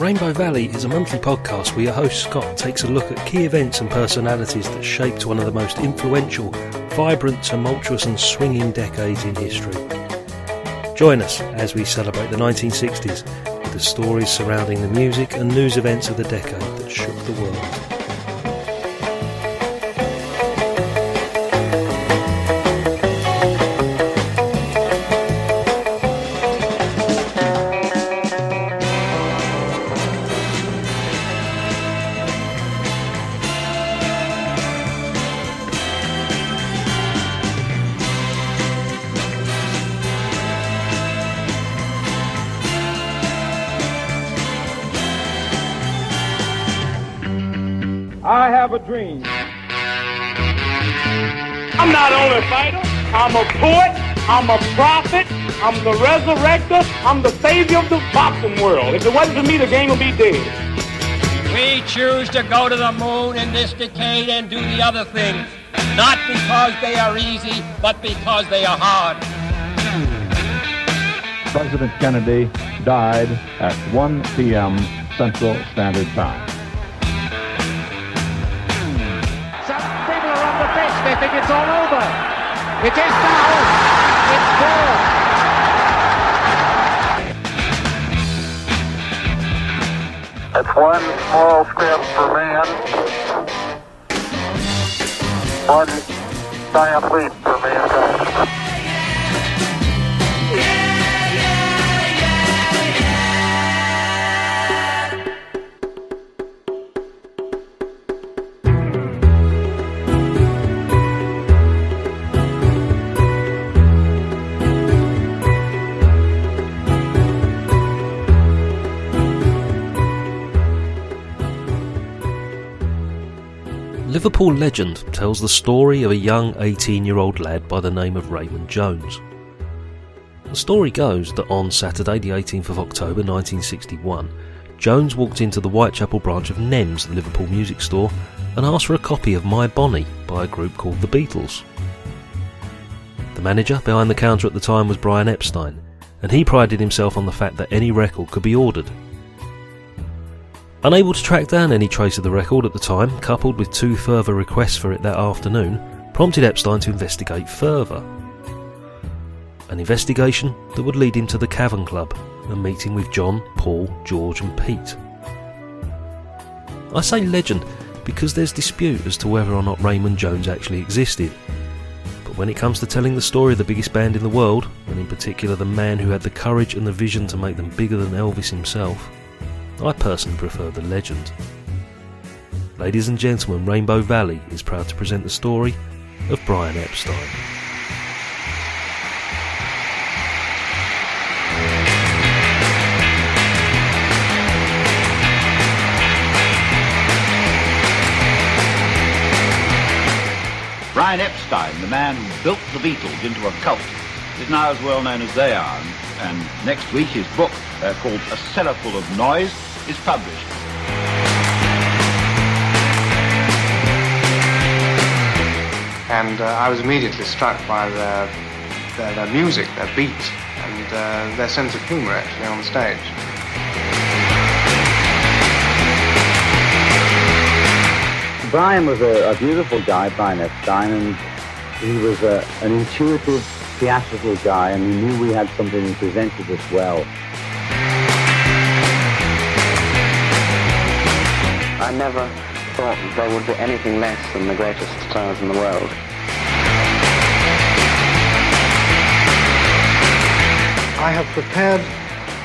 Rainbow Valley is a monthly podcast where your host Scott takes a look at key events and personalities that shaped one of the most influential, vibrant, tumultuous, and swinging decades in history. Join us as we celebrate the 1960s with the stories surrounding the music and news events of the decade that shook the world. I'm a prophet, I'm the resurrector, I'm the savior of the boxing world. If it wasn't for me, the game would be dead. We choose to go to the moon in this decade and do the other things, not because they are easy, but because they are hard. President Kennedy died at 1 p.m. Central Standard Time. Some people are on the bench. They think it's all over. It is now. It's. It's one small step for man, one giant leap for mankind. Liverpool legend tells the story of a young 18 year old lad by the name of Raymond Jones. The story goes that on Saturday, the 18th of October 1961, Jones walked into the Whitechapel branch of NEMS, the Liverpool music store, and asked for a copy of My Bonnie by a group called The Beatles. The manager behind the counter at the time was Brian Epstein, and he prided himself on the fact that any record could be ordered Unable to track down any trace of the record at the time, coupled with two further requests for it that afternoon, prompted Epstein to investigate further. An investigation that would lead him to the Cavern Club, a meeting with John, Paul, George, and Pete. I say legend because there's dispute as to whether or not Raymond Jones actually existed. But when it comes to telling the story of the biggest band in the world, and in particular the man who had the courage and the vision to make them bigger than Elvis himself, I personally prefer the legend. Ladies and gentlemen, Rainbow Valley is proud to present the story of Brian Epstein. Brian Epstein, the man who built the Beatles into a cult, is now as well known as they are. And next week, his book, uh, called A Cellar Full of Noise, is published. And uh, I was immediately struck by their, their, their music, their beat, and uh, their sense of humor actually on stage. Brian was a, a, beautiful guy, Brian Epstein, and he was a, an intuitive, theatrical guy, and he knew we had something presented as well. I never thought that they would be anything less than the greatest stars in the world. I have prepared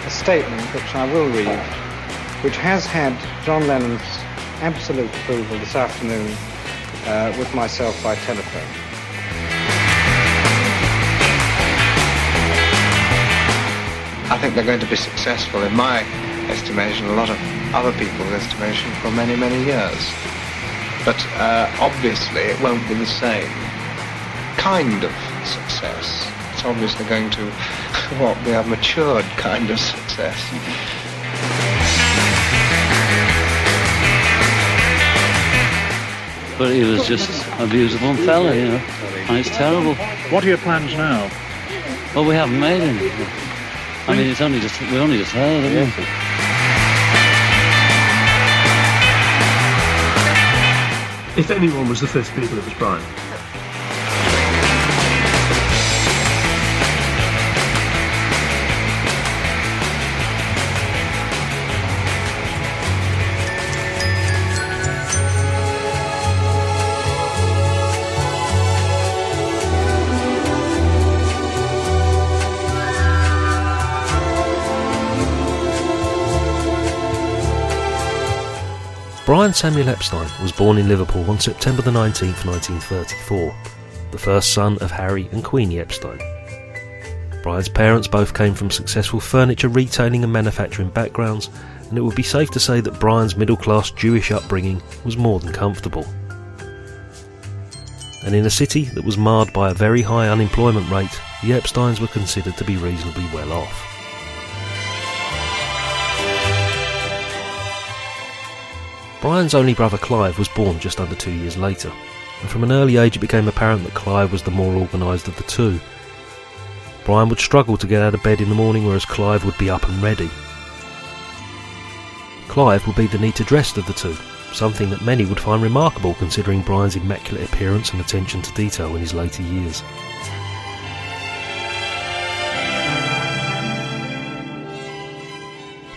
a statement which I will read, which has had John Lennon's absolute approval this afternoon uh, with myself by telephone. I think they're going to be successful in my estimation, a lot of other people's estimation for many, many years. But uh, obviously it won't be the same kind of success. It's obviously going to, what, be a matured kind of success. But he was just a beautiful fella, you know, and it's terrible. What are your plans now? Well, we haven't made any. I mean, it's only just, we only just heard, haven't we? If anyone was the first people, it was Brian. Brian Samuel Epstein was born in Liverpool on September the 19th, 1934, the first son of Harry and Queenie Epstein. Brian's parents both came from successful furniture retailing and manufacturing backgrounds, and it would be safe to say that Brian's middle class Jewish upbringing was more than comfortable. And in a city that was marred by a very high unemployment rate, the Epsteins were considered to be reasonably well off. Brian's only brother Clive was born just under two years later, and from an early age it became apparent that Clive was the more organised of the two. Brian would struggle to get out of bed in the morning, whereas Clive would be up and ready. Clive would be the neater dressed of the two, something that many would find remarkable considering Brian's immaculate appearance and attention to detail in his later years.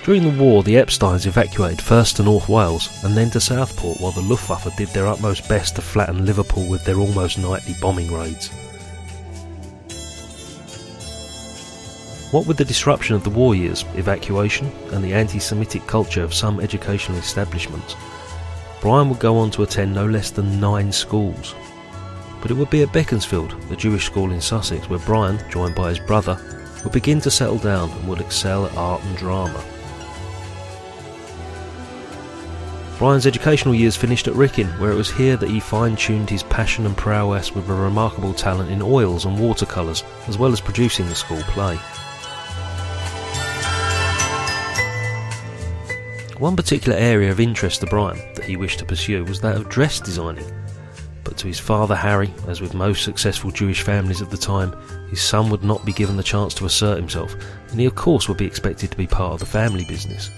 During the war, the Epsteins evacuated first to North Wales and then to Southport while the Luftwaffe did their utmost best to flatten Liverpool with their almost nightly bombing raids. What with the disruption of the war years, evacuation, and the anti Semitic culture of some educational establishments, Brian would go on to attend no less than nine schools. But it would be at Beaconsfield, a Jewish school in Sussex, where Brian, joined by his brother, would begin to settle down and would excel at art and drama. Brian's educational years finished at Wrekin, where it was here that he fine tuned his passion and prowess with a remarkable talent in oils and watercolours, as well as producing the school play. One particular area of interest to Brian that he wished to pursue was that of dress designing. But to his father Harry, as with most successful Jewish families of the time, his son would not be given the chance to assert himself, and he of course would be expected to be part of the family business.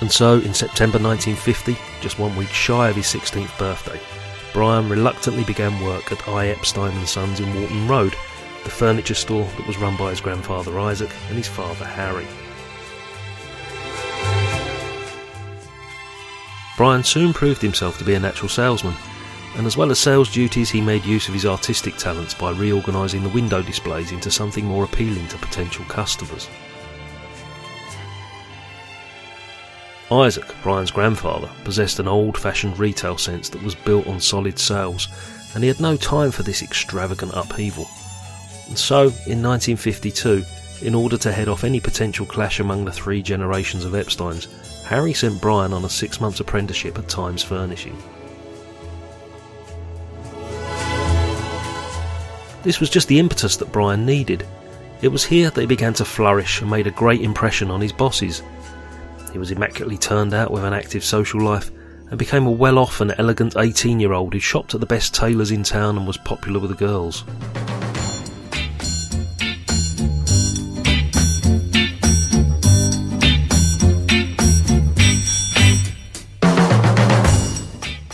And so, in September 1950, just one week shy of his 16th birthday, Brian reluctantly began work at I. Epstein and Sons in Walton Road, the furniture store that was run by his grandfather Isaac and his father Harry. Brian soon proved himself to be a natural salesman, and as well as sales duties, he made use of his artistic talents by reorganising the window displays into something more appealing to potential customers. Isaac, Brian's grandfather, possessed an old fashioned retail sense that was built on solid sales, and he had no time for this extravagant upheaval. And so, in 1952, in order to head off any potential clash among the three generations of Epsteins, Harry sent Brian on a six month apprenticeship at Times Furnishing. This was just the impetus that Brian needed. It was here that he began to flourish and made a great impression on his bosses, he was immaculately turned out with an active social life and became a well off and elegant 18 year old who shopped at the best tailors in town and was popular with the girls.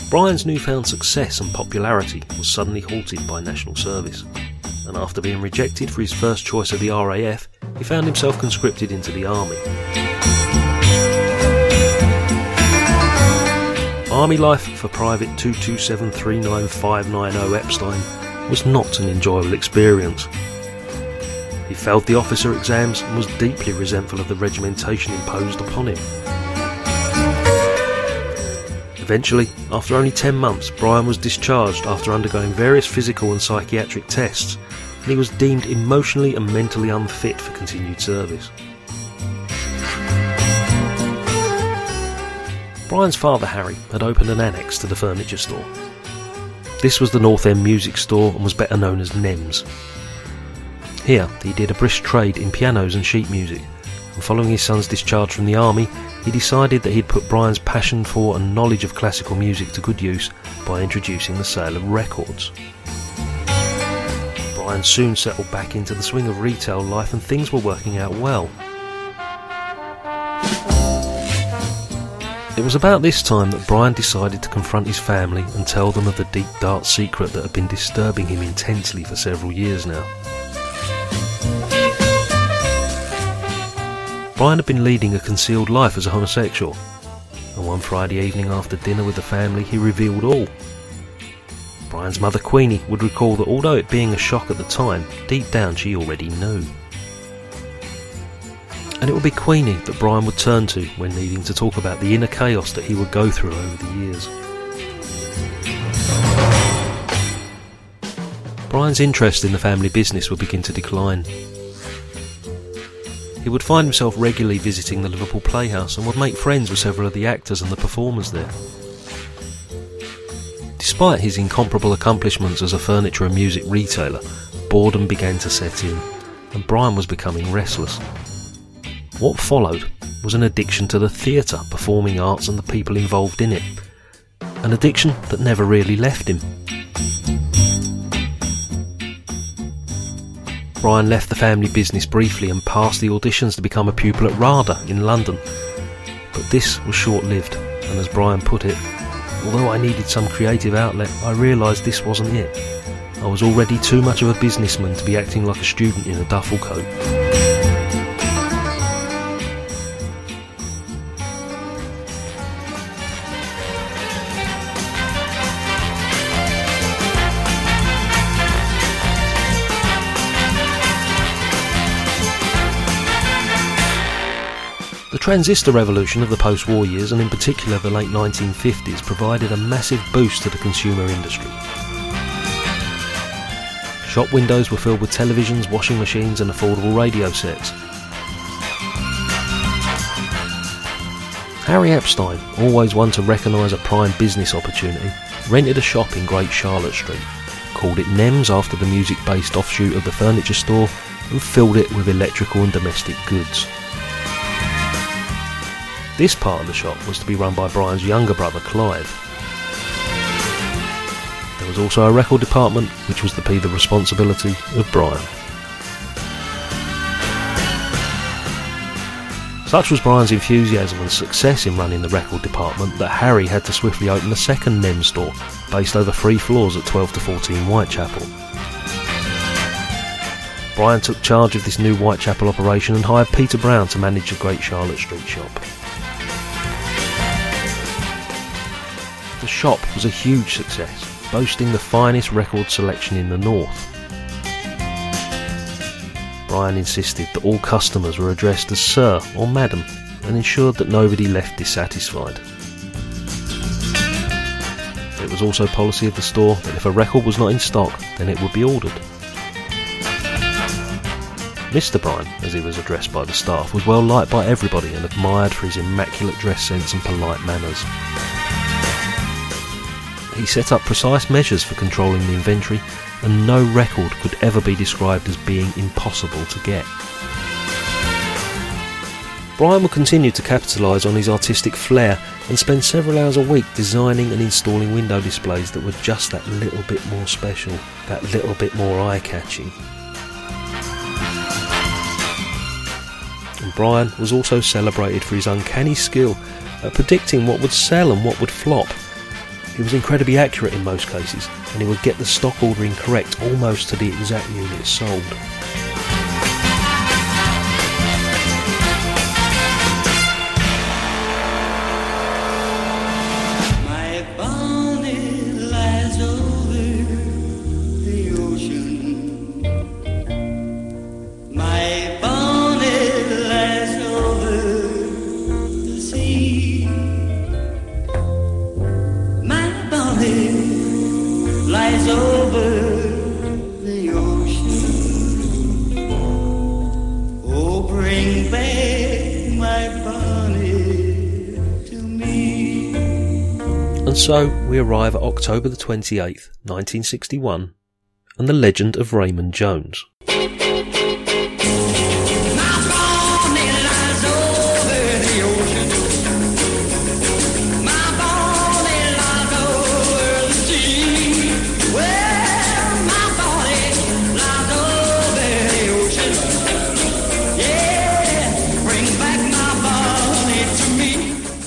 Brian's newfound success and popularity was suddenly halted by national service, and after being rejected for his first choice of the RAF, he found himself conscripted into the army. Army life for Private 227395990 Epstein was not an enjoyable experience. He failed the officer exams and was deeply resentful of the regimentation imposed upon him. Eventually, after only 10 months, Brian was discharged after undergoing various physical and psychiatric tests, and he was deemed emotionally and mentally unfit for continued service. Brian's father, Harry, had opened an annex to the furniture store. This was the North End Music Store and was better known as NEMS. Here, he did a brisk trade in pianos and sheet music, and following his son's discharge from the army, he decided that he'd put Brian's passion for and knowledge of classical music to good use by introducing the sale of records. Brian soon settled back into the swing of retail life and things were working out well. It was about this time that Brian decided to confront his family and tell them of the deep dark secret that had been disturbing him intensely for several years now. Brian had been leading a concealed life as a homosexual, and one Friday evening after dinner with the family, he revealed all. Brian's mother Queenie would recall that although it being a shock at the time, deep down she already knew. And it would be Queenie that Brian would turn to when needing to talk about the inner chaos that he would go through over the years. Brian's interest in the family business would begin to decline. He would find himself regularly visiting the Liverpool Playhouse and would make friends with several of the actors and the performers there. Despite his incomparable accomplishments as a furniture and music retailer, boredom began to set in, and Brian was becoming restless. What followed was an addiction to the theatre, performing arts, and the people involved in it. An addiction that never really left him. Brian left the family business briefly and passed the auditions to become a pupil at RADA in London. But this was short lived, and as Brian put it, Although I needed some creative outlet, I realised this wasn't it. I was already too much of a businessman to be acting like a student in a duffel coat. Transistor revolution of the post war years, and in particular the late 1950s, provided a massive boost to the consumer industry. Shop windows were filled with televisions, washing machines, and affordable radio sets. Harry Epstein, always one to recognise a prime business opportunity, rented a shop in Great Charlotte Street, called it Nems after the music based offshoot of the furniture store, and filled it with electrical and domestic goods. This part of the shop was to be run by Brian's younger brother Clive. There was also a record department which was to be the responsibility of Brian. Such was Brian's enthusiasm and success in running the record department that Harry had to swiftly open a second NEM store based over three floors at 12 to 14 Whitechapel. Brian took charge of this new Whitechapel operation and hired Peter Brown to manage the Great Charlotte Street shop. The shop was a huge success, boasting the finest record selection in the north. Brian insisted that all customers were addressed as Sir or Madam and ensured that nobody left dissatisfied. It was also policy of the store that if a record was not in stock, then it would be ordered. Mr. Brian, as he was addressed by the staff, was well liked by everybody and admired for his immaculate dress sense and polite manners he set up precise measures for controlling the inventory, and no record could ever be described as being impossible to get. Brian would continue to capitalise on his artistic flair and spend several hours a week designing and installing window displays that were just that little bit more special, that little bit more eye catching. And Brian was also celebrated for his uncanny skill at predicting what would sell and what would flop he was incredibly accurate in most cases, and he would get the stock ordering correct almost to the exact unit sold. So we arrive at October the 28th, 1961, and the legend of Raymond Jones.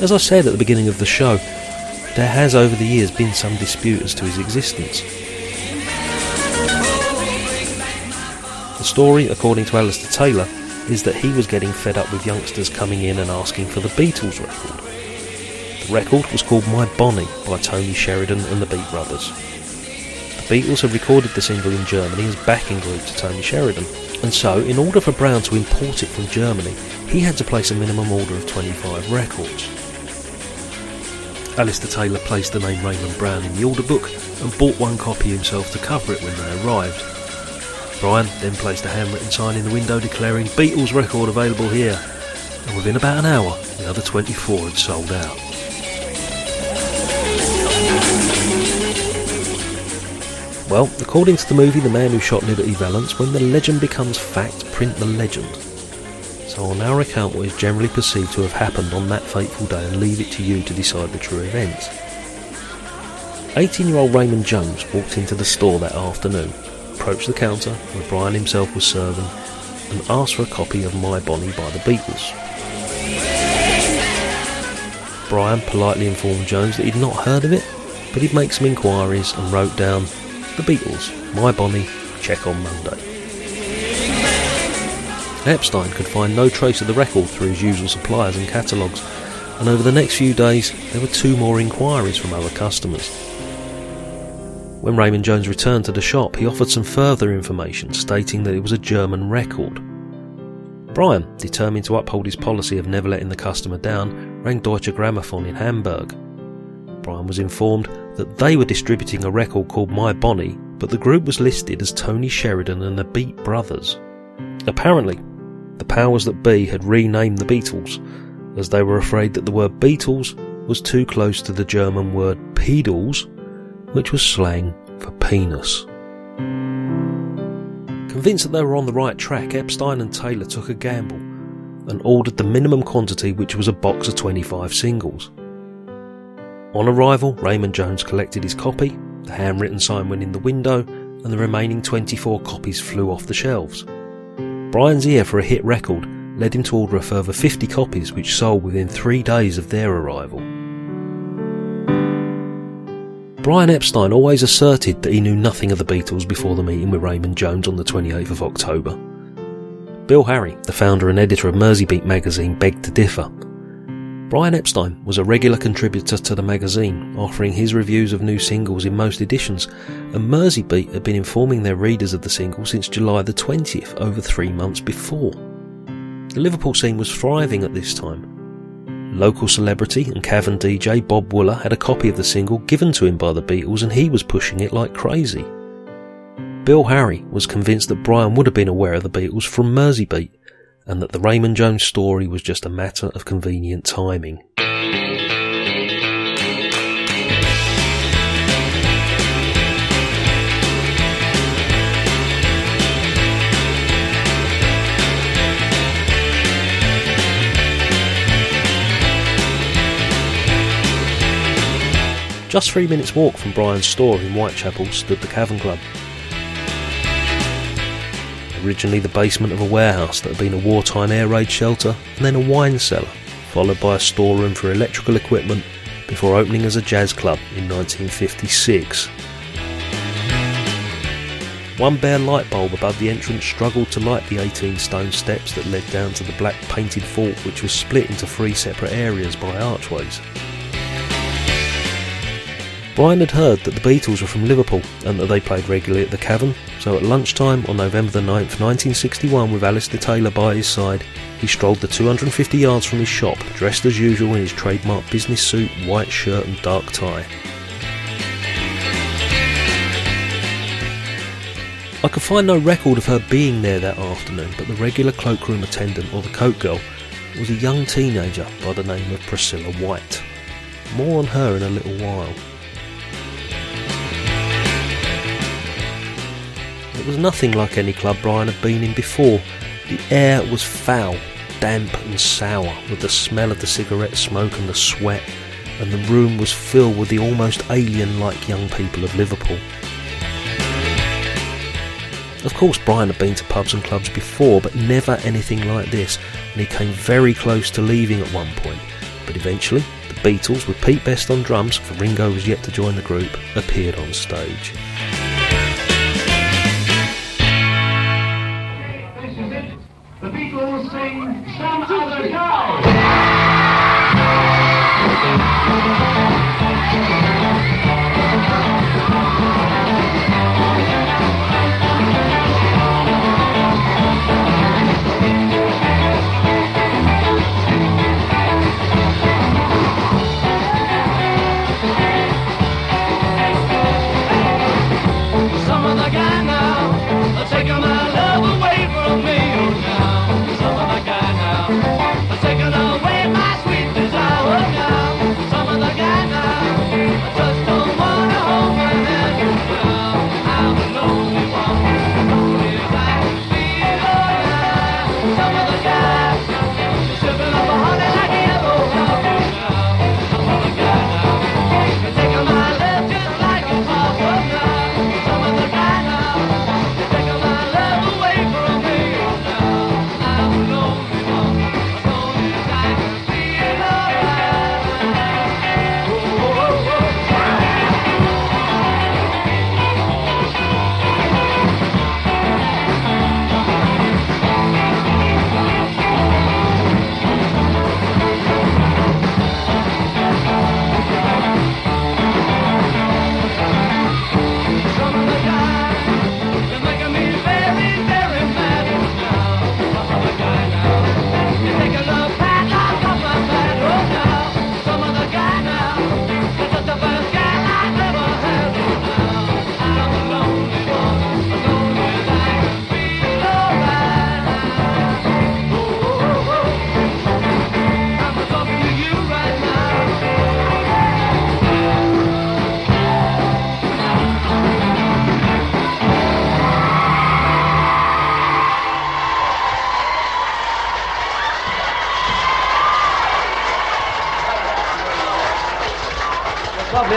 As I said at the beginning of the show, there has over the years been some dispute as to his existence. The story, according to Alistair Taylor, is that he was getting fed up with youngsters coming in and asking for the Beatles record. The record was called My Bonnie by Tony Sheridan and the Beat Brothers. The Beatles had recorded the single in Germany as backing group to Tony Sheridan, and so, in order for Brown to import it from Germany, he had to place a minimum order of 25 records. Alistair Taylor placed the name Raymond Brown in the order book and bought one copy himself to cover it when they arrived. Brian then placed a handwritten sign in the window declaring Beatles record available here, and within about an hour, the other 24 had sold out. Well, according to the movie The Man Who Shot Liberty Valance, when the legend becomes fact, print the legend. So I'll now recount what is generally perceived to have happened on that fateful day and leave it to you to decide the true events. 18 year old Raymond Jones walked into the store that afternoon approached the counter where Brian himself was serving and asked for a copy of My Bonnie by the Beatles. Brian politely informed Jones that he'd not heard of it, but he'd make some inquiries and wrote down The Beatles, My Bonnie, check on Monday. Epstein could find no trace of the record through his usual suppliers and catalogues, and over the next few days there were two more inquiries from other customers. When Raymond Jones returned to the shop, he offered some further information stating that it was a German record. Brian, determined to uphold his policy of never letting the customer down, rang Deutsche Grammophon in Hamburg. Brian was informed that they were distributing a record called My Bonnie, but the group was listed as Tony Sheridan and the Beat Brothers. Apparently, the powers that be had renamed the Beatles, as they were afraid that the word Beatles was too close to the German word Pedals which was slang for penis. Convinced that they were on the right track, Epstein and Taylor took a gamble and ordered the minimum quantity, which was a box of 25 singles. On arrival, Raymond Jones collected his copy, the handwritten sign went in the window, and the remaining 24 copies flew off the shelves. Brian's ear for a hit record led him to order a further 50 copies, which sold within three days of their arrival. Brian Epstein always asserted that he knew nothing of the Beatles before the meeting with Raymond Jones on the 28th of October. Bill Harry, the founder and editor of Merseybeat magazine, begged to differ. Brian Epstein was a regular contributor to the magazine, offering his reviews of new singles in most editions, and Merseybeat had been informing their readers of the single since July the 20th, over three months before. The Liverpool scene was thriving at this time, Local celebrity and cavern DJ Bob Wooler had a copy of the single given to him by the Beatles and he was pushing it like crazy. Bill Harry was convinced that Brian would have been aware of the Beatles from Merseybeat and that the Raymond Jones story was just a matter of convenient timing. Just three minutes' walk from Brian's store in Whitechapel stood the Cavern Club. Originally the basement of a warehouse that had been a wartime air raid shelter and then a wine cellar, followed by a storeroom for electrical equipment before opening as a jazz club in 1956. One bare light bulb above the entrance struggled to light the 18 stone steps that led down to the black painted vault which was split into three separate areas by archways. Brian had heard that the Beatles were from Liverpool and that they played regularly at the Cavern, so at lunchtime on November the 9th, 1961, with Alistair Taylor by his side, he strolled the 250 yards from his shop, dressed as usual in his trademark business suit, white shirt, and dark tie. I could find no record of her being there that afternoon, but the regular cloakroom attendant or the coat girl was a young teenager by the name of Priscilla White. More on her in a little while. Was nothing like any club Brian had been in before. The air was foul, damp and sour, with the smell of the cigarette smoke and the sweat, and the room was filled with the almost alien like young people of Liverpool. Of course, Brian had been to pubs and clubs before, but never anything like this, and he came very close to leaving at one point, But eventually, the Beatles, with Pete Best on drums, for Ringo was yet to join the group, appeared on stage.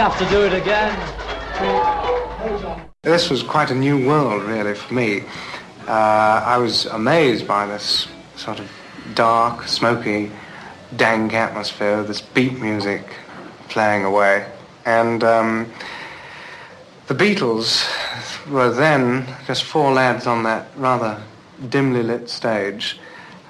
Have to do it again. This was quite a new world, really, for me. Uh, I was amazed by this sort of dark, smoky, dank atmosphere, this beat music playing away. And um, the Beatles were then just four lads on that rather dimly lit stage,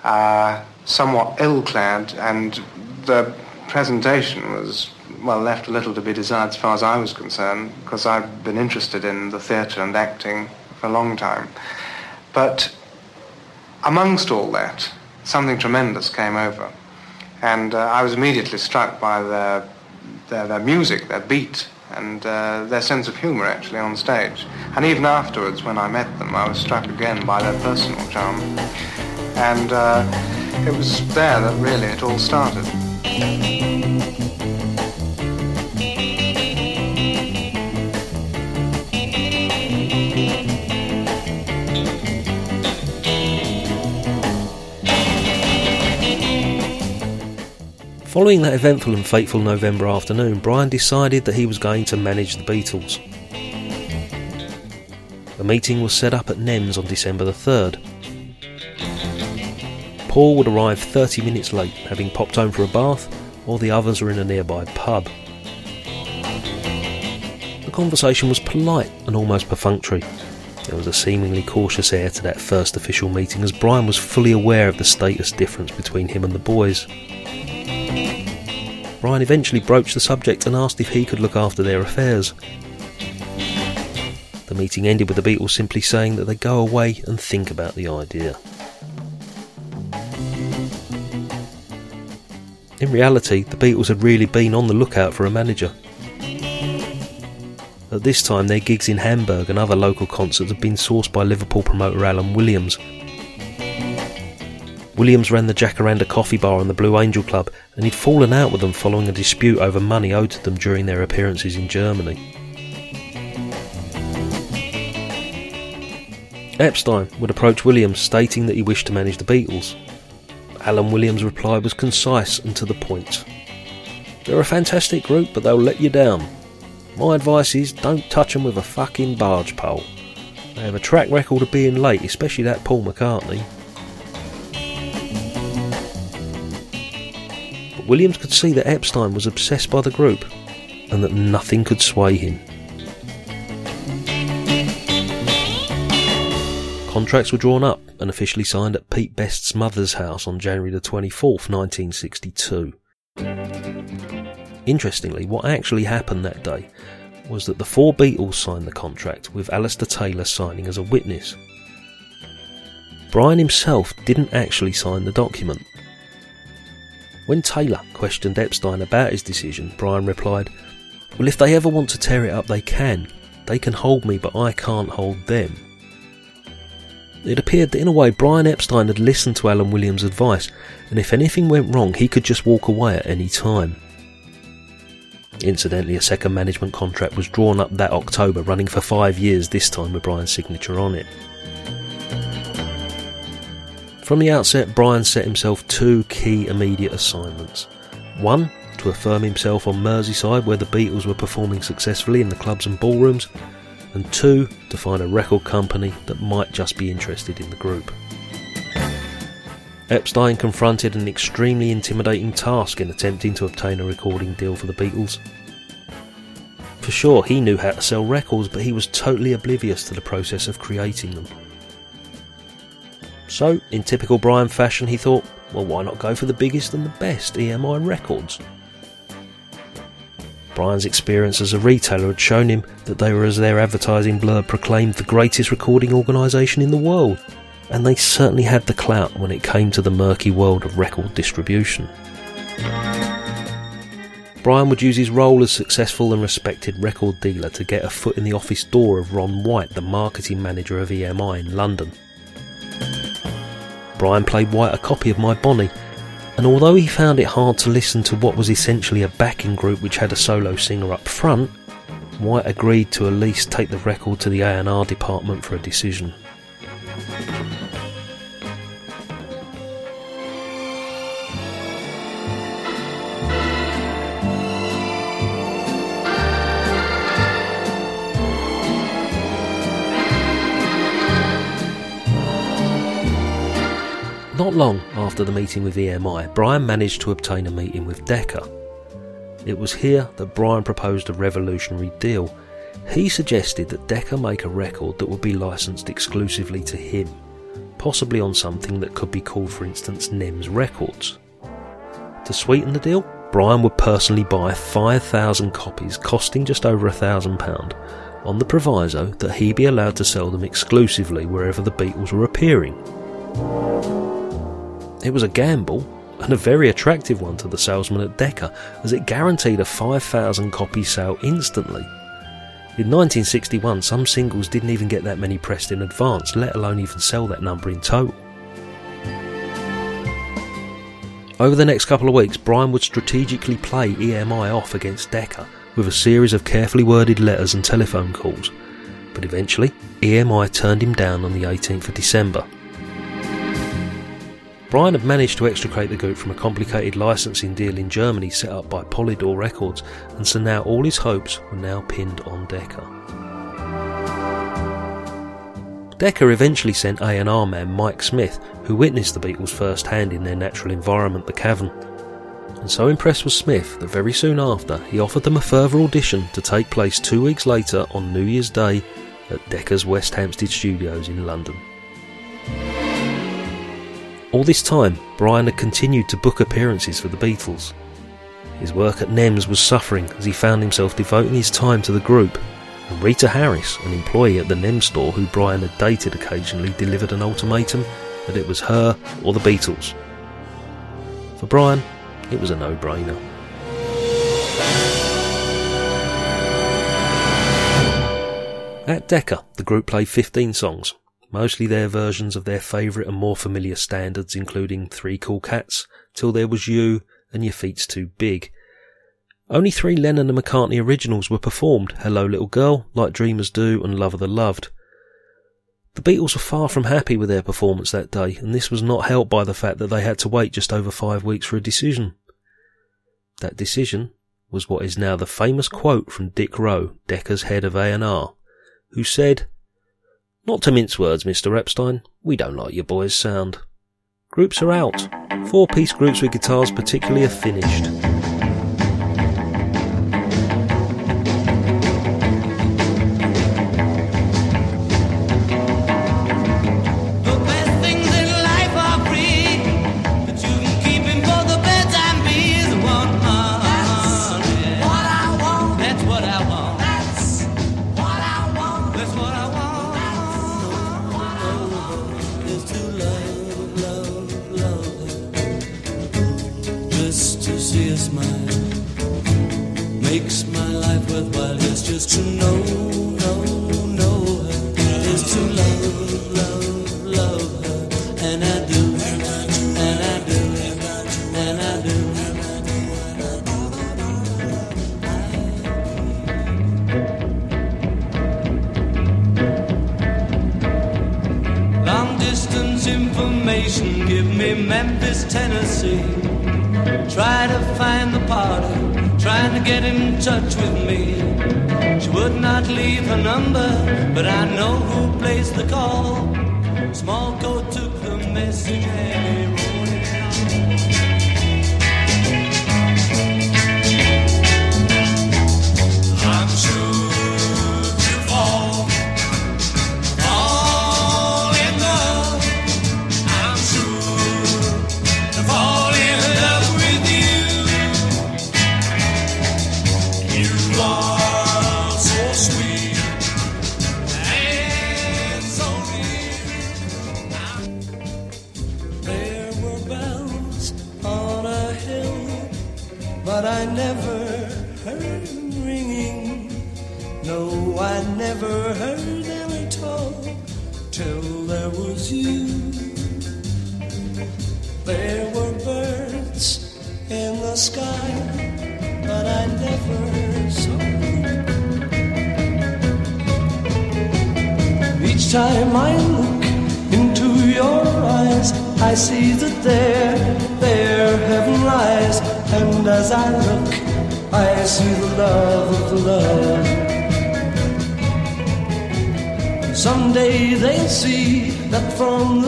uh, somewhat ill-clad, and the presentation was, well, left a little to be desired as far as I was concerned, because I've been interested in the theatre and acting for a long time. But amongst all that, something tremendous came over. And uh, I was immediately struck by their, their, their music, their beat, and uh, their sense of humour actually on stage. And even afterwards, when I met them, I was struck again by their personal charm. And uh, it was there that really it all started. Following that eventful and fateful November afternoon, Brian decided that he was going to manage the Beatles. A meeting was set up at Nems on December the 3rd. Paul would arrive 30 minutes late, having popped home for a bath, while the others were in a nearby pub. The conversation was polite and almost perfunctory. There was a seemingly cautious air to that first official meeting as Brian was fully aware of the status difference between him and the boys. Brian eventually broached the subject and asked if he could look after their affairs. The meeting ended with the Beatles simply saying that they go away and think about the idea. In reality, the Beatles had really been on the lookout for a manager. At this time, their gigs in Hamburg and other local concerts had been sourced by Liverpool promoter Alan Williams. Williams ran the Jacaranda Coffee Bar and the Blue Angel Club, and he'd fallen out with them following a dispute over money owed to them during their appearances in Germany. Epstein would approach Williams stating that he wished to manage the Beatles. Alan Williams' reply was concise and to the point. They're a fantastic group, but they'll let you down. My advice is don't touch them with a fucking barge pole. They have a track record of being late, especially that Paul McCartney. Williams could see that Epstein was obsessed by the group and that nothing could sway him. Contracts were drawn up and officially signed at Pete Best's mother's house on January the 24th, 1962. Interestingly, what actually happened that day was that the four Beatles signed the contract with Alistair Taylor signing as a witness. Brian himself didn't actually sign the document. When Taylor questioned Epstein about his decision, Brian replied, Well, if they ever want to tear it up, they can. They can hold me, but I can't hold them. It appeared that in a way Brian Epstein had listened to Alan Williams' advice, and if anything went wrong, he could just walk away at any time. Incidentally, a second management contract was drawn up that October, running for five years, this time with Brian's signature on it. From the outset, Brian set himself two key immediate assignments. One, to affirm himself on Merseyside, where the Beatles were performing successfully in the clubs and ballrooms, and two, to find a record company that might just be interested in the group. Epstein confronted an extremely intimidating task in attempting to obtain a recording deal for the Beatles. For sure, he knew how to sell records, but he was totally oblivious to the process of creating them. So, in typical Brian fashion, he thought, well, why not go for the biggest and the best, EMI Records? Brian's experience as a retailer had shown him that they were, as their advertising blurb proclaimed, the greatest recording organisation in the world and they certainly had the clout when it came to the murky world of record distribution. Brian would use his role as successful and respected record dealer to get a foot in the office door of Ron White, the marketing manager of EMI in London. Brian played White a copy of My Bonnie, and although he found it hard to listen to what was essentially a backing group which had a solo singer up front, White agreed to at least take the record to the A&R department for a decision. Not long after the meeting with EMI, Brian managed to obtain a meeting with Decca. It was here that Brian proposed a revolutionary deal. He suggested that Decca make a record that would be licensed exclusively to him, possibly on something that could be called, for instance, NEMS Records. To sweeten the deal, Brian would personally buy 5,000 copies, costing just over a thousand pound, on the proviso that he be allowed to sell them exclusively wherever the Beatles were appearing. It was a gamble, and a very attractive one to the salesman at Decca, as it guaranteed a 5,000 copy sale instantly. In 1961, some singles didn't even get that many pressed in advance, let alone even sell that number in total. Over the next couple of weeks, Brian would strategically play EMI off against Decca with a series of carefully worded letters and telephone calls, but eventually EMI turned him down on the 18th of December. Brian had managed to extricate the group from a complicated licensing deal in Germany set up by Polydor Records, and so now all his hopes were now pinned on Decca. Decca eventually sent A&R man Mike Smith, who witnessed the Beatles firsthand in their natural environment, the Cavern. And so impressed was Smith that very soon after he offered them a further audition to take place two weeks later on New Year's Day at Decca's West Hampstead Studios in London. All this time, Brian had continued to book appearances for the Beatles. His work at NEMS was suffering as he found himself devoting his time to the group, and Rita Harris, an employee at the NEMS store who Brian had dated occasionally, delivered an ultimatum that it was her or the Beatles. For Brian, it was a no brainer. At Decca, the group played 15 songs, mostly their versions of their favourite and more familiar standards, including Three Cool Cats, Till There Was You, and Your Feet's Too Big. Only three Lennon and McCartney originals were performed Hello Little Girl, Like Dreamers Do, and Love of the Loved. The Beatles were far from happy with their performance that day, and this was not helped by the fact that they had to wait just over five weeks for a decision. That decision was what is now the famous quote from Dick Rowe, Decca's head of A&R, who said, not to mince words, Mr. Epstein, we don't like your boy's sound. Groups are out. Four piece groups with guitars particularly are finished.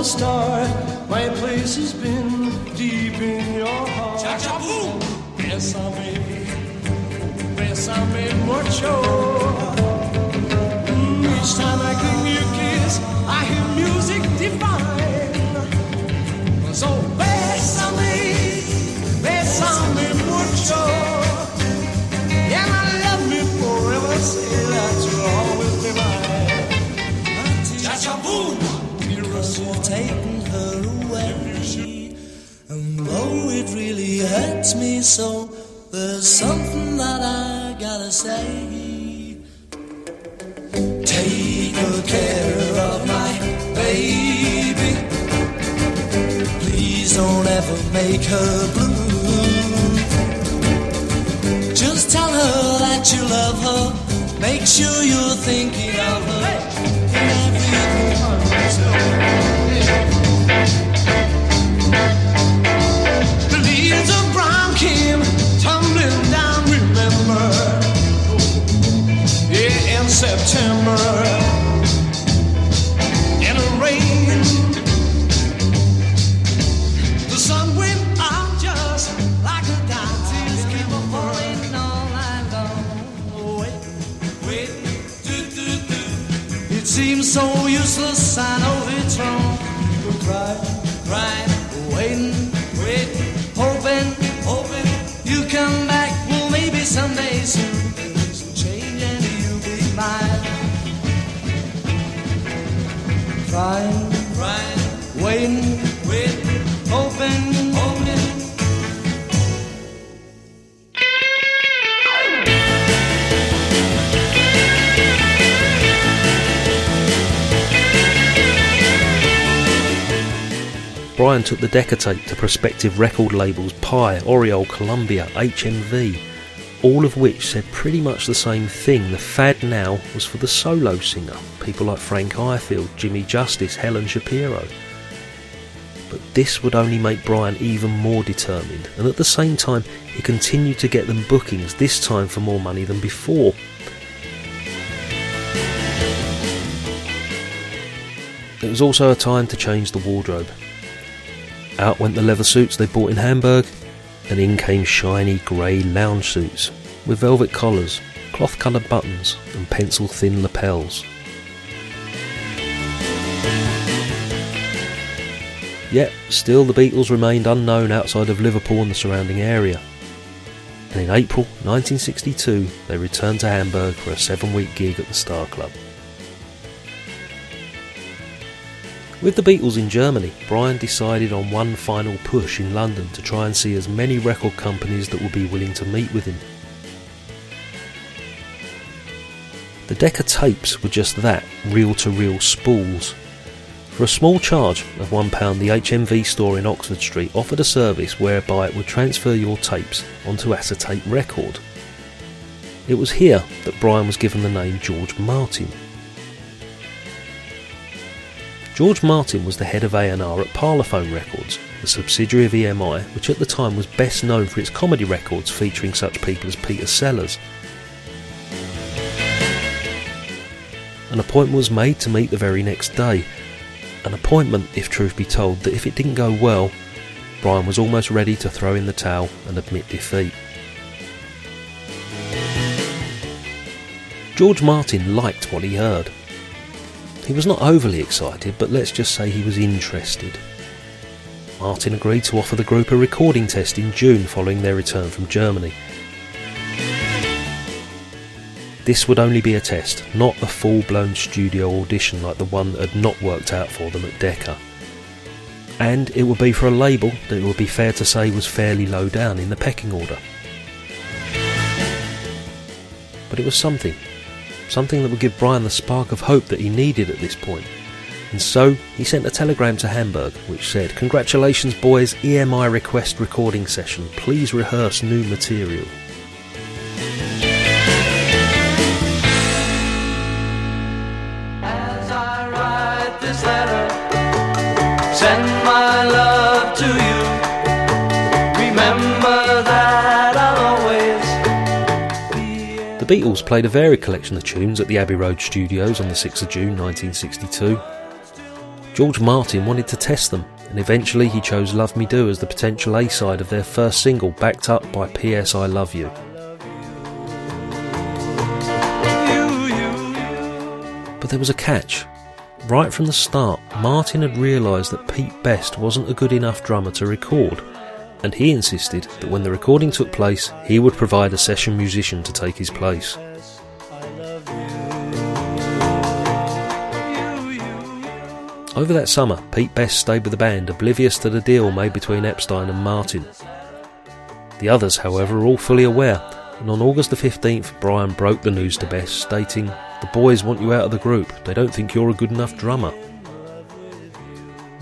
star. Please don't ever make her blue. Just tell her that you love her. Make sure you're thinking of her. Everyone. useless, I know it's wrong. Crying, crying, waiting, waiting, hoping, hoping you come back. Well, maybe someday soon change and you'll be mine. Crying. Brian took the Decca tape to prospective record labels Pye, Oriole, Columbia, HMV, all of which said pretty much the same thing. The fad now was for the solo singer, people like Frank Ifield, Jimmy Justice, Helen Shapiro. But this would only make Brian even more determined, and at the same time, he continued to get them bookings, this time for more money than before. It was also a time to change the wardrobe went the leather suits they bought in Hamburg, and in came shiny grey lounge suits with velvet collars, cloth coloured buttons, and pencil thin lapels. Yet, still the Beatles remained unknown outside of Liverpool and the surrounding area. And in April 1962, they returned to Hamburg for a seven week gig at the Star Club. With the Beatles in Germany, Brian decided on one final push in London to try and see as many record companies that would be willing to meet with him. The Decca tapes were just that, reel to reel spools. For a small charge of £1, the HMV store in Oxford Street offered a service whereby it would transfer your tapes onto acetate record. It was here that Brian was given the name George Martin. George Martin was the head of A&R at Parlophone Records, a subsidiary of EMI, which at the time was best known for its comedy records featuring such people as Peter Sellers. An appointment was made to meet the very next day. An appointment, if truth be told, that if it didn't go well, Brian was almost ready to throw in the towel and admit defeat. George Martin liked what he heard. He was not overly excited, but let's just say he was interested. Martin agreed to offer the group a recording test in June following their return from Germany. This would only be a test, not a full blown studio audition like the one that had not worked out for them at Decca. And it would be for a label that it would be fair to say was fairly low down in the pecking order. But it was something, something that would give Brian the spark of hope that he needed at this point. And so he sent a telegram to Hamburg which said, Congratulations, boys, EMI request recording session. Please rehearse new material. Beatles played a varied collection of tunes at the Abbey Road studios on the 6th of June 1962. George Martin wanted to test them, and eventually he chose Love Me Do as the potential A side of their first single, backed up by P.S. I Love You. But there was a catch. Right from the start, Martin had realised that Pete Best wasn't a good enough drummer to record, and he insisted that when the recording took place, he would provide a session musician to take his place. Over that summer, Pete Best stayed with the band, oblivious to the deal made between Epstein and Martin. The others, however, are all fully aware, and on August the 15th, Brian broke the news to Best, stating, The boys want you out of the group, they don't think you're a good enough drummer.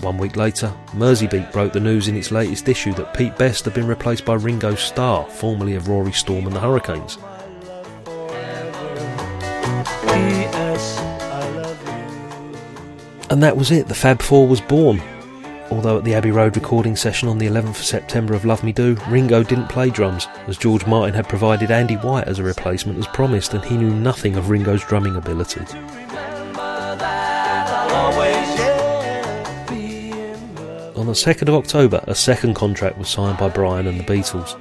One week later, Merseybeat broke the news in its latest issue that Pete Best had been replaced by Ringo Starr, formerly of Rory Storm and the Hurricanes. And that was it, the Fab Four was born. Although at the Abbey Road recording session on the 11th of September of Love Me Do, Ringo didn't play drums, as George Martin had provided Andy White as a replacement as promised, and he knew nothing of Ringo's drumming ability. On the 2nd of October, a second contract was signed by Brian and the Beatles.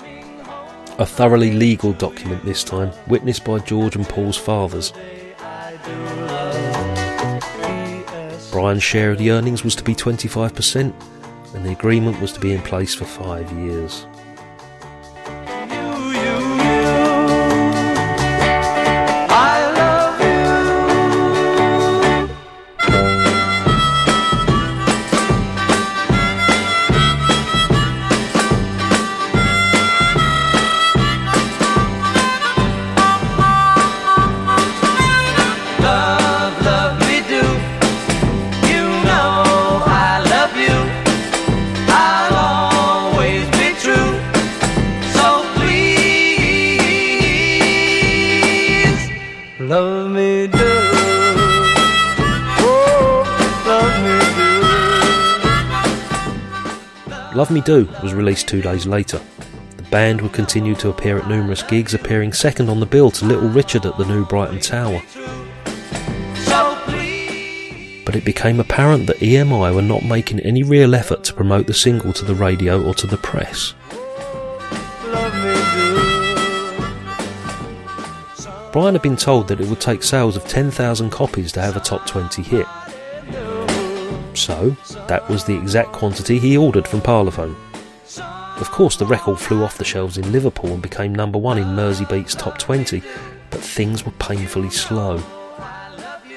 A thoroughly legal document this time, witnessed by George and Paul's fathers. Brian's share of the earnings was to be 25%, and the agreement was to be in place for five years. Love me do. Oh, love me do. Love Me Do was released two days later. The band would continue to appear at numerous gigs, appearing second on the bill to Little Richard at the New Brighton Tower. But it became apparent that EMI were not making any real effort to promote the single to the radio or to the press. Brian had been told that it would take sales of 10,000 copies to have a top 20 hit. So, that was the exact quantity he ordered from Parlophone. Of course, the record flew off the shelves in Liverpool and became number one in Merseybeat's top 20, but things were painfully slow.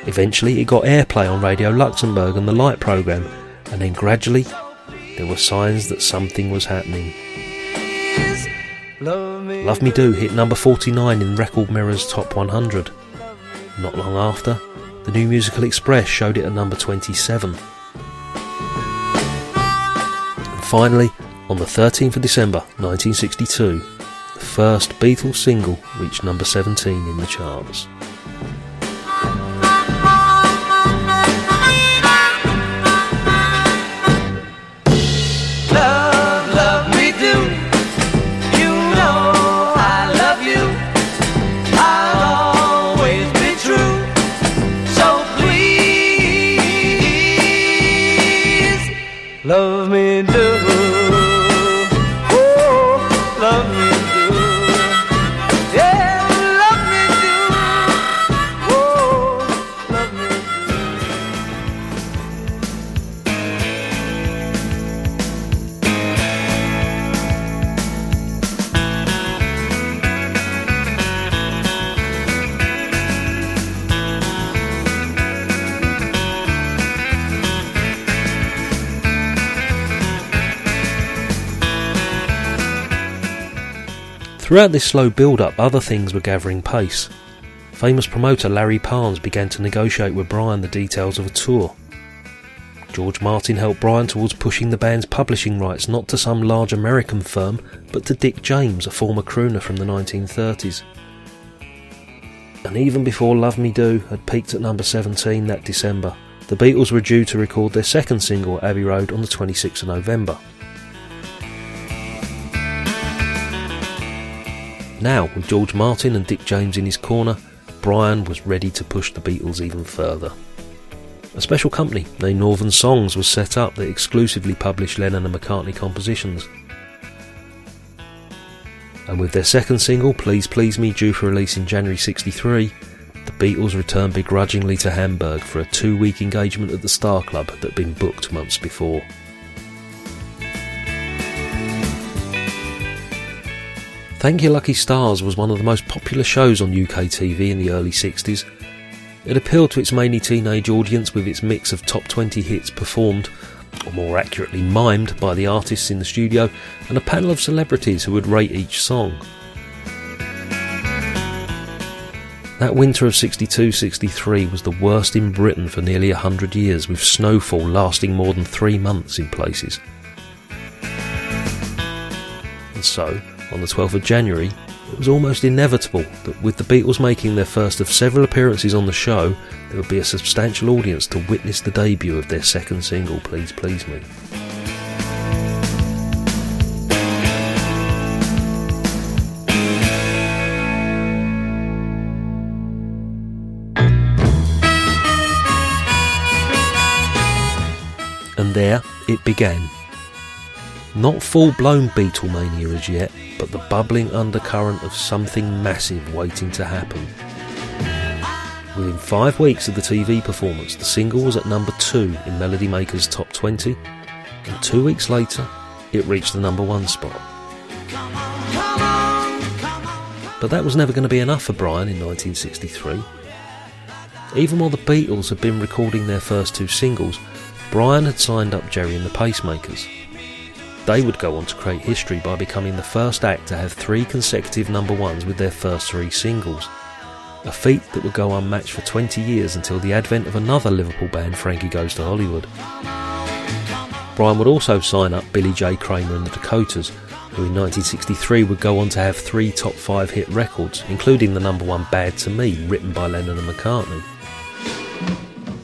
Eventually, it got airplay on Radio Luxembourg and the Light programme, and then gradually, there were signs that something was happening. Love Me Do hit number 49 in Record Mirror's Top 100. Not long after, the New Musical Express showed it at number 27. And finally, on the 13th of December 1962, the first Beatles single reached number 17 in the charts. Love me do. Throughout this slow build up, other things were gathering pace. Famous promoter Larry Parnes began to negotiate with Brian the details of a tour. George Martin helped Brian towards pushing the band's publishing rights not to some large American firm, but to Dick James, a former crooner from the 1930s. And even before Love Me Do had peaked at number 17 that December, the Beatles were due to record their second single, Abbey Road, on the 26th of November. Now, with George Martin and Dick James in his corner, Brian was ready to push the Beatles even further. A special company named Northern Songs was set up that exclusively published Lennon and McCartney compositions. And with their second single, Please Please Me, due for release in January 63, the Beatles returned begrudgingly to Hamburg for a two week engagement at the Star Club that had been booked months before. Thank Your Lucky Stars was one of the most popular shows on UK TV in the early 60s. It appealed to its mainly teenage audience with its mix of top 20 hits performed, or more accurately mimed, by the artists in the studio and a panel of celebrities who would rate each song. That winter of 62 63 was the worst in Britain for nearly a hundred years, with snowfall lasting more than three months in places. And so, on the 12th of January, it was almost inevitable that with the Beatles making their first of several appearances on the show, there would be a substantial audience to witness the debut of their second single, Please Please Me. And there it began. Not full blown Beatlemania as yet, but the bubbling undercurrent of something massive waiting to happen. Within five weeks of the TV performance, the single was at number two in Melody Maker's top 20, and two weeks later, it reached the number one spot. But that was never going to be enough for Brian in 1963. Even while the Beatles had been recording their first two singles, Brian had signed up Gerry and the Pacemakers. They would go on to create history by becoming the first act to have three consecutive number ones with their first three singles. A feat that would go unmatched for 20 years until the advent of another Liverpool band, Frankie Goes to Hollywood. Brian would also sign up Billy J. Kramer and the Dakotas, who in 1963 would go on to have three top five hit records, including the number one Bad to Me, written by Lennon and McCartney.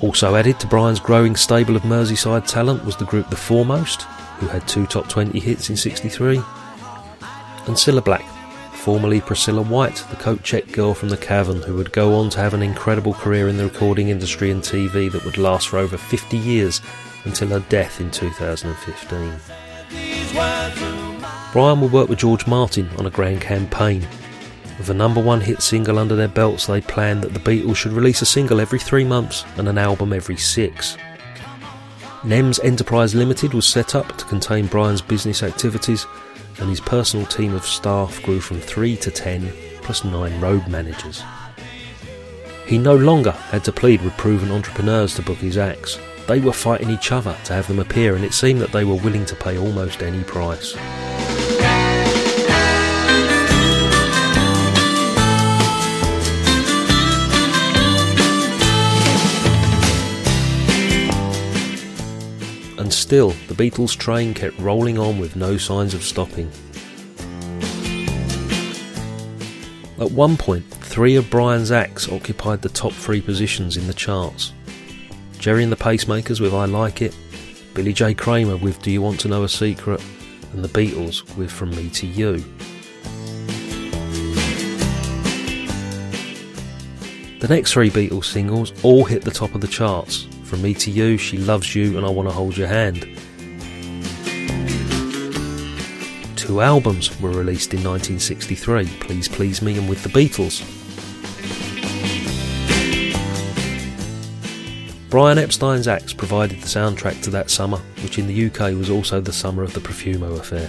Also added to Brian's growing stable of Merseyside talent was the group The Fourmost, who had two top 20 hits in 63, and Cilla Black, formerly Priscilla White, the coat check girl from the Cavern, who would go on to have an incredible career in the recording industry and TV that would last for over 50 years until her death in 2015. Brian would work with George Martin on a grand campaign. With a number one hit single under their belts, they planned that the Beatles should release a single every three months and an album every six. NEMS Enterprise Limited was set up to contain Brian's business activities, and his personal team of staff grew from three to ten, plus nine road managers. He no longer had to plead with proven entrepreneurs to book his acts. They were fighting each other to have them appear, and it seemed that they were willing to pay almost any price. And still, the Beatles train kept rolling on with no signs of stopping. At one point, three of Brian's acts occupied the top three positions in the charts. Gerry and the Pacemakers with I Like It, Billy J. Kramer with Do You Want to Know a Secret, and the Beatles with From Me to You. The next three Beatles singles all hit the top of the charts. From Me to You, She Loves You, and I Want to Hold Your Hand. Two albums were released in 1963 Please Please Me and With the Beatles. Brian Epstein's acts provided the soundtrack to that summer, which in the UK was also the summer of the Profumo affair.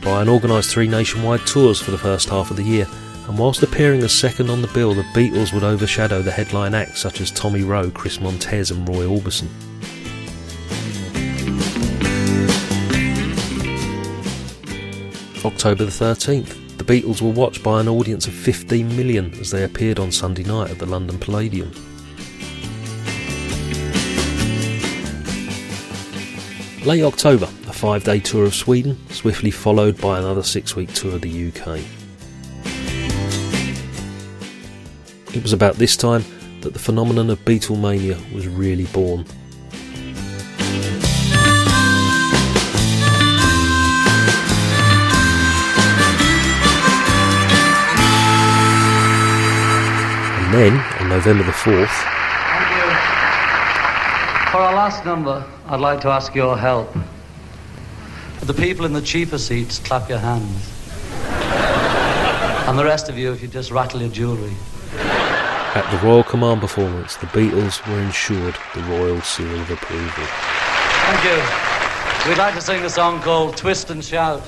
Brian organised three nationwide tours for the first half of the year, and whilst appearing as second on the bill, the Beatles would overshadow the headline acts such as Tommy Roe, Chris Montez, and Roy Orbison. October the 13th, the Beatles were watched by an audience of 15 million as they appeared on Sunday night at the London Palladium. Late October, a five day tour of Sweden, swiftly followed by another six week tour of the UK. It was about this time that the phenomenon of Beatlemania was really born. And then, on November the 4th, For our last number, I'd like to ask your help. The people in the cheaper seats, clap your hands. and the rest of you, if you just rattle your jewellery. At the Royal Command performance, the Beatles were ensured the Royal Seal of Approval. Thank you. We'd like to sing a song called Twist and Shout.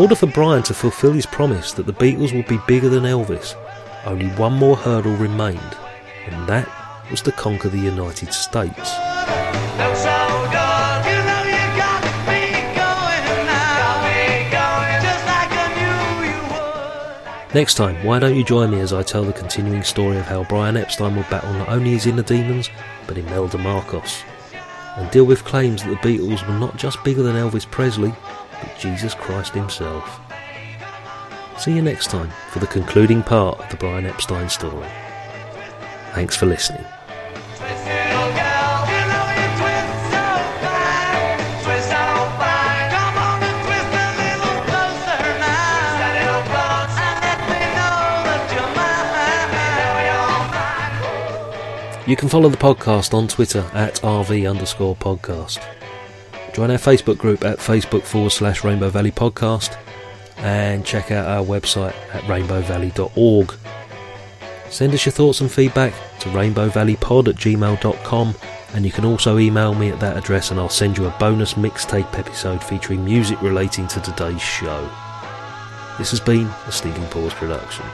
Order for Brian to fulfill his promise that the Beatles would be bigger than Elvis, only one more hurdle remained, and that was to conquer the United States. Next time, why don't you join me as I tell the continuing story of how Brian Epstein will battle not only his inner demons, but Imelda Marcos, and deal with claims that the Beatles were not just bigger than Elvis Presley, but Jesus Christ himself. See you next time for the concluding part of the Brian Epstein story. Thanks for listening. You can follow the podcast on Twitter at RV underscore podcast. Join our Facebook group at Facebook forward slash Rainbow Valley Podcast and check out our website at rainbowvalley.org. Send us your thoughts and feedback to rainbowvalleypod at gmail.com and you can also email me at that address and I'll send you a bonus mixtape episode featuring music relating to today's show. This has been a Stinking Paws production.